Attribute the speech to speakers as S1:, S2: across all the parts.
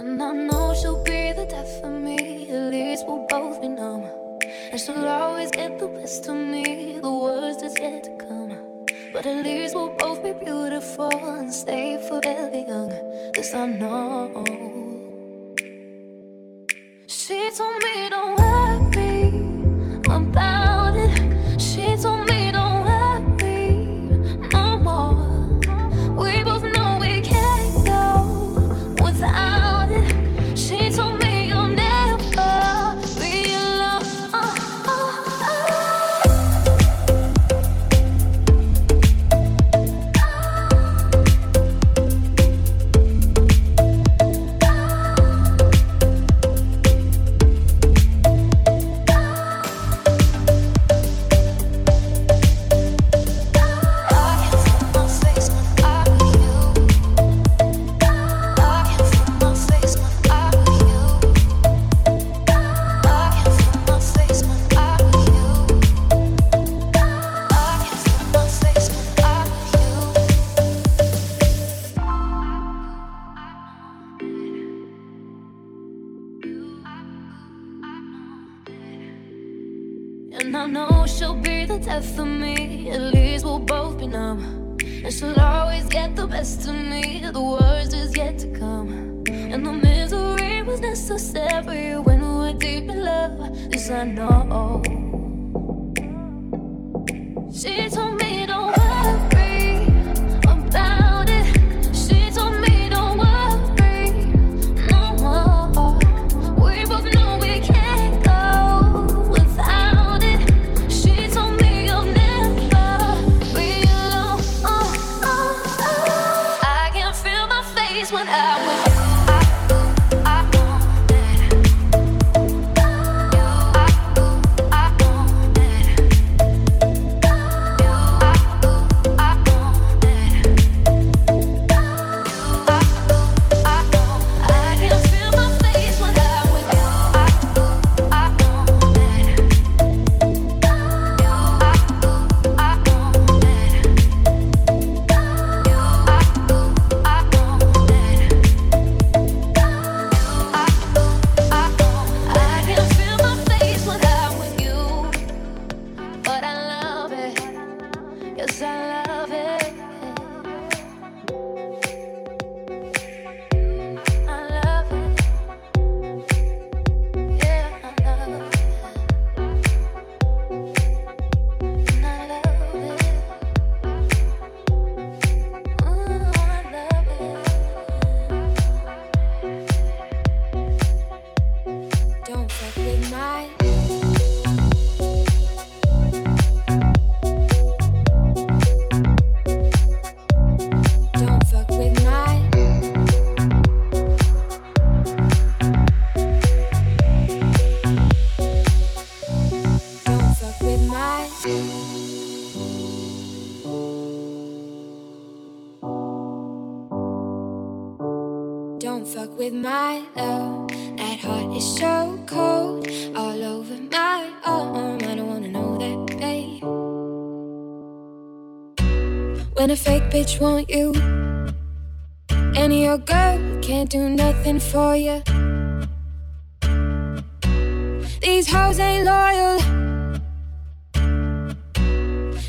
S1: And I know she'll be the death of me. At least we'll both be numb. And she'll always get the best of me. The worst is yet to come. But at least we'll both be beautiful and stay forever young. This I know. necessary when we're deep in love. This I know. She told me.
S2: Bitch want you. And your girl can't do nothing for you. These hoes ain't loyal.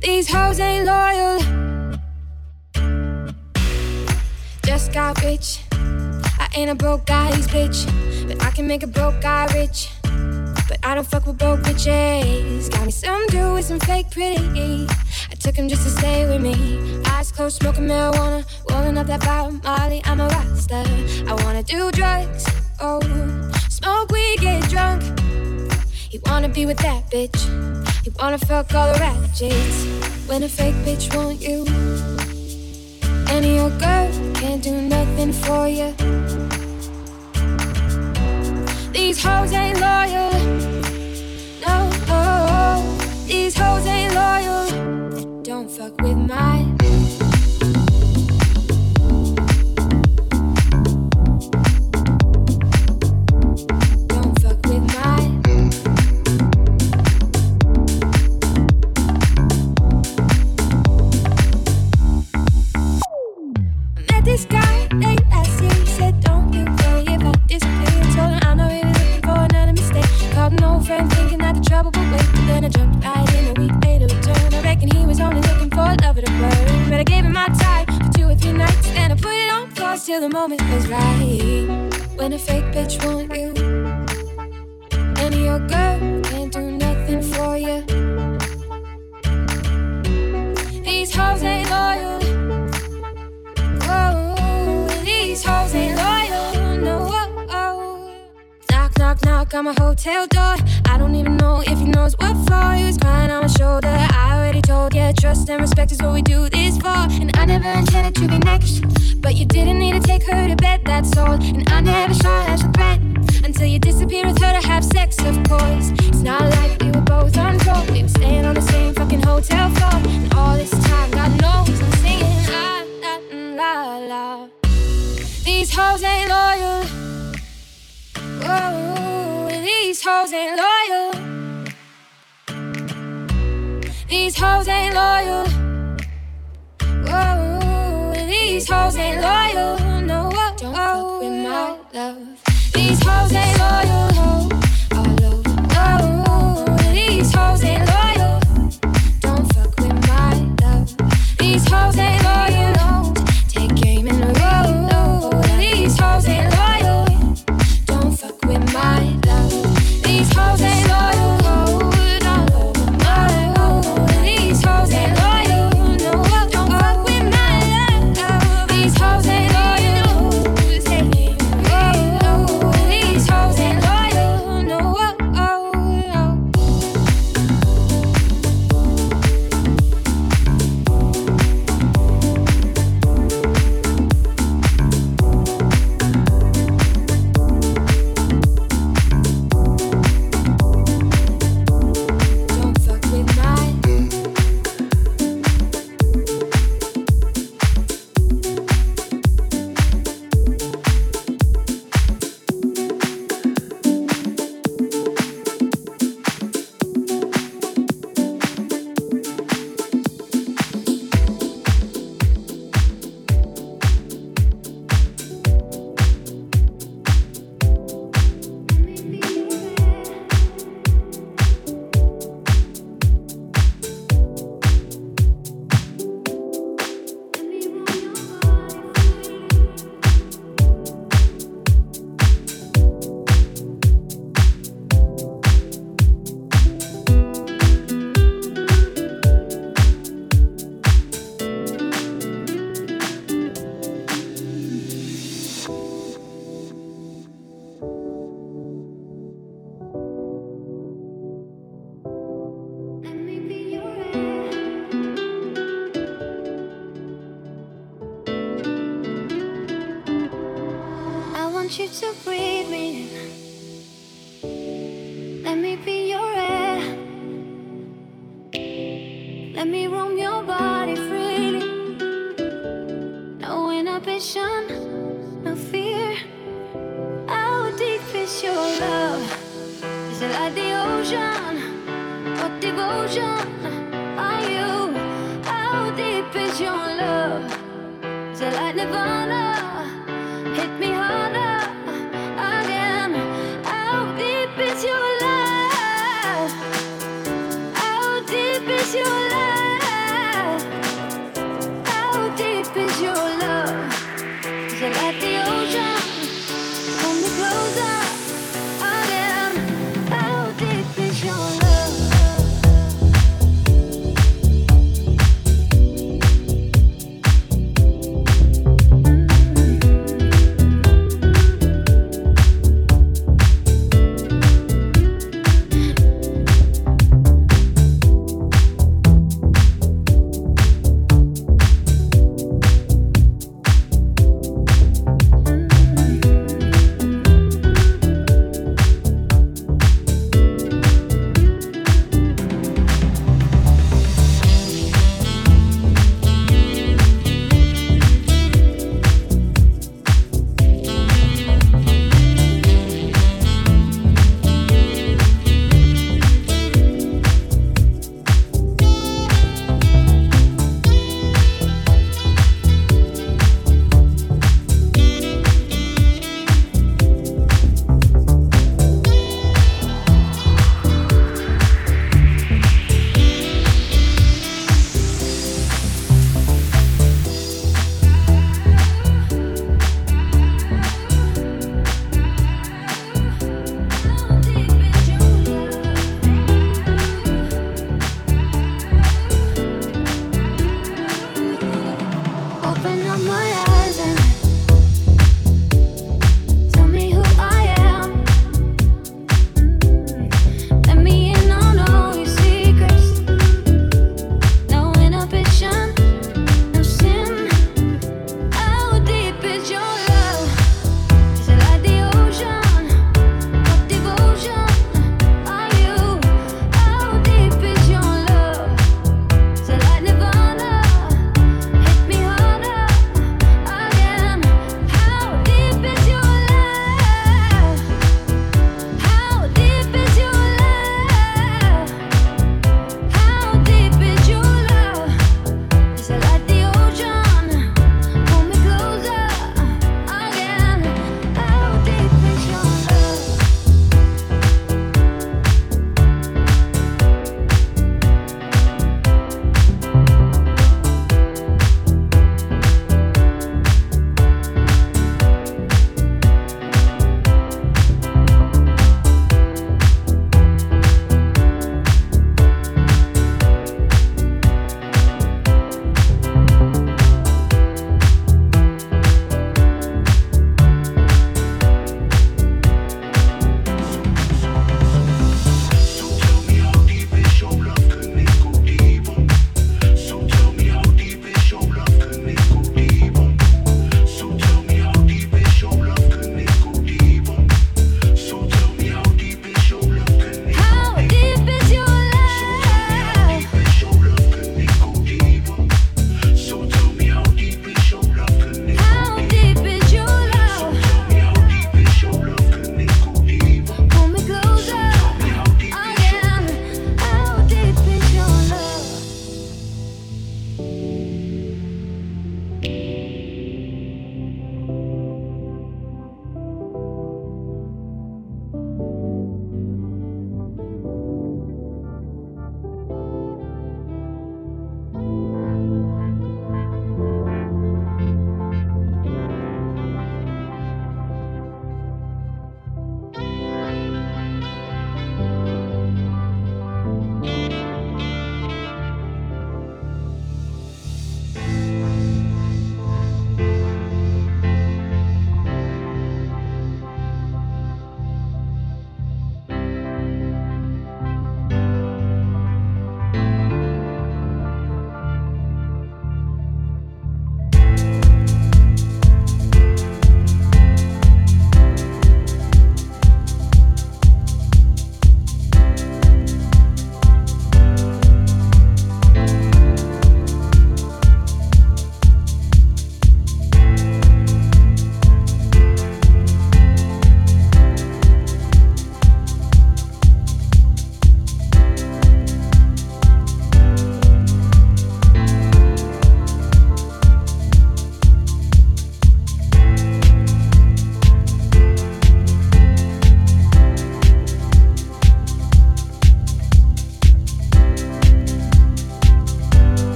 S2: These hoes ain't loyal. Just got rich. I ain't a broke guy's bitch, but I can make a broke guy rich. But I don't fuck with broke bitches. Got me some dude with some fake pretty. I took him just to stay with me. Closed, smoking marijuana, rolling up that bar Molly. I'm a rockstar. I wanna do drugs, oh, smoke weed, get drunk. He wanna be with that bitch. He wanna fuck all the ratchets. When a fake bitch want you, any old girl can't do nothing for you. These hoes ain't loyal. hoes ain't loyal.
S1: These hoes ain't loyal. Whoa, these hoes ain't loyal. No, don't fuck with my love.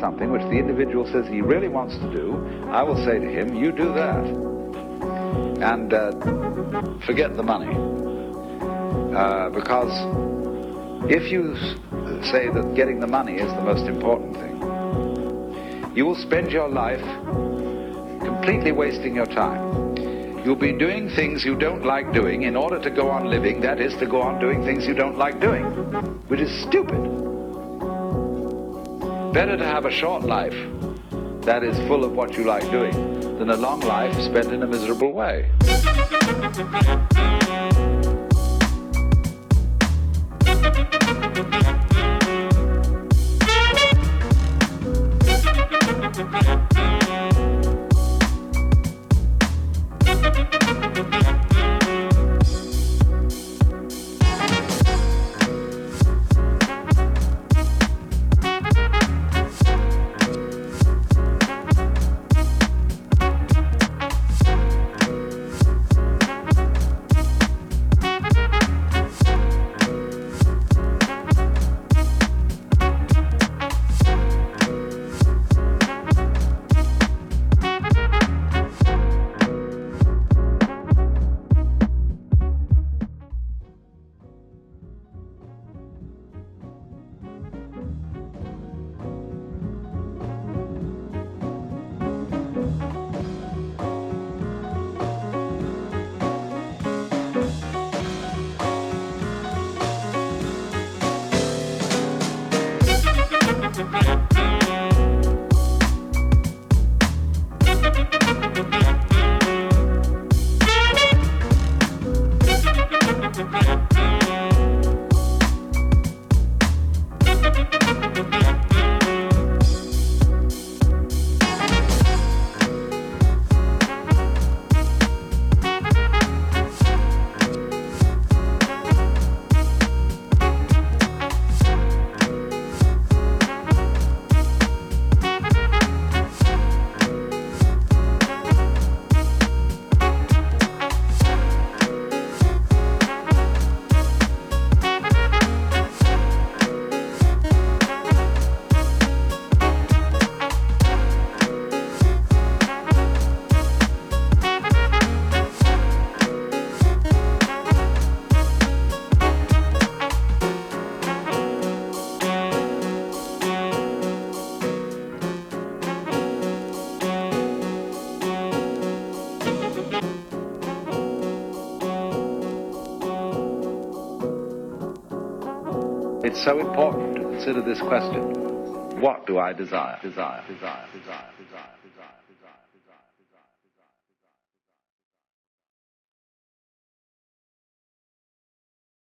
S3: Something which the individual says he really wants to do, I will say to him, you do that. And uh, forget the money. Uh, because if you say that getting the money is the most important thing, you will spend your life completely wasting your time. You'll be doing things you don't like doing in order to go on living, that is, to go on doing things you don't like doing, which is stupid. Better to have a short life that is full of what you like doing than a long life spent in a miserable way. So important to consider this question. What do I desire? Desire, desire.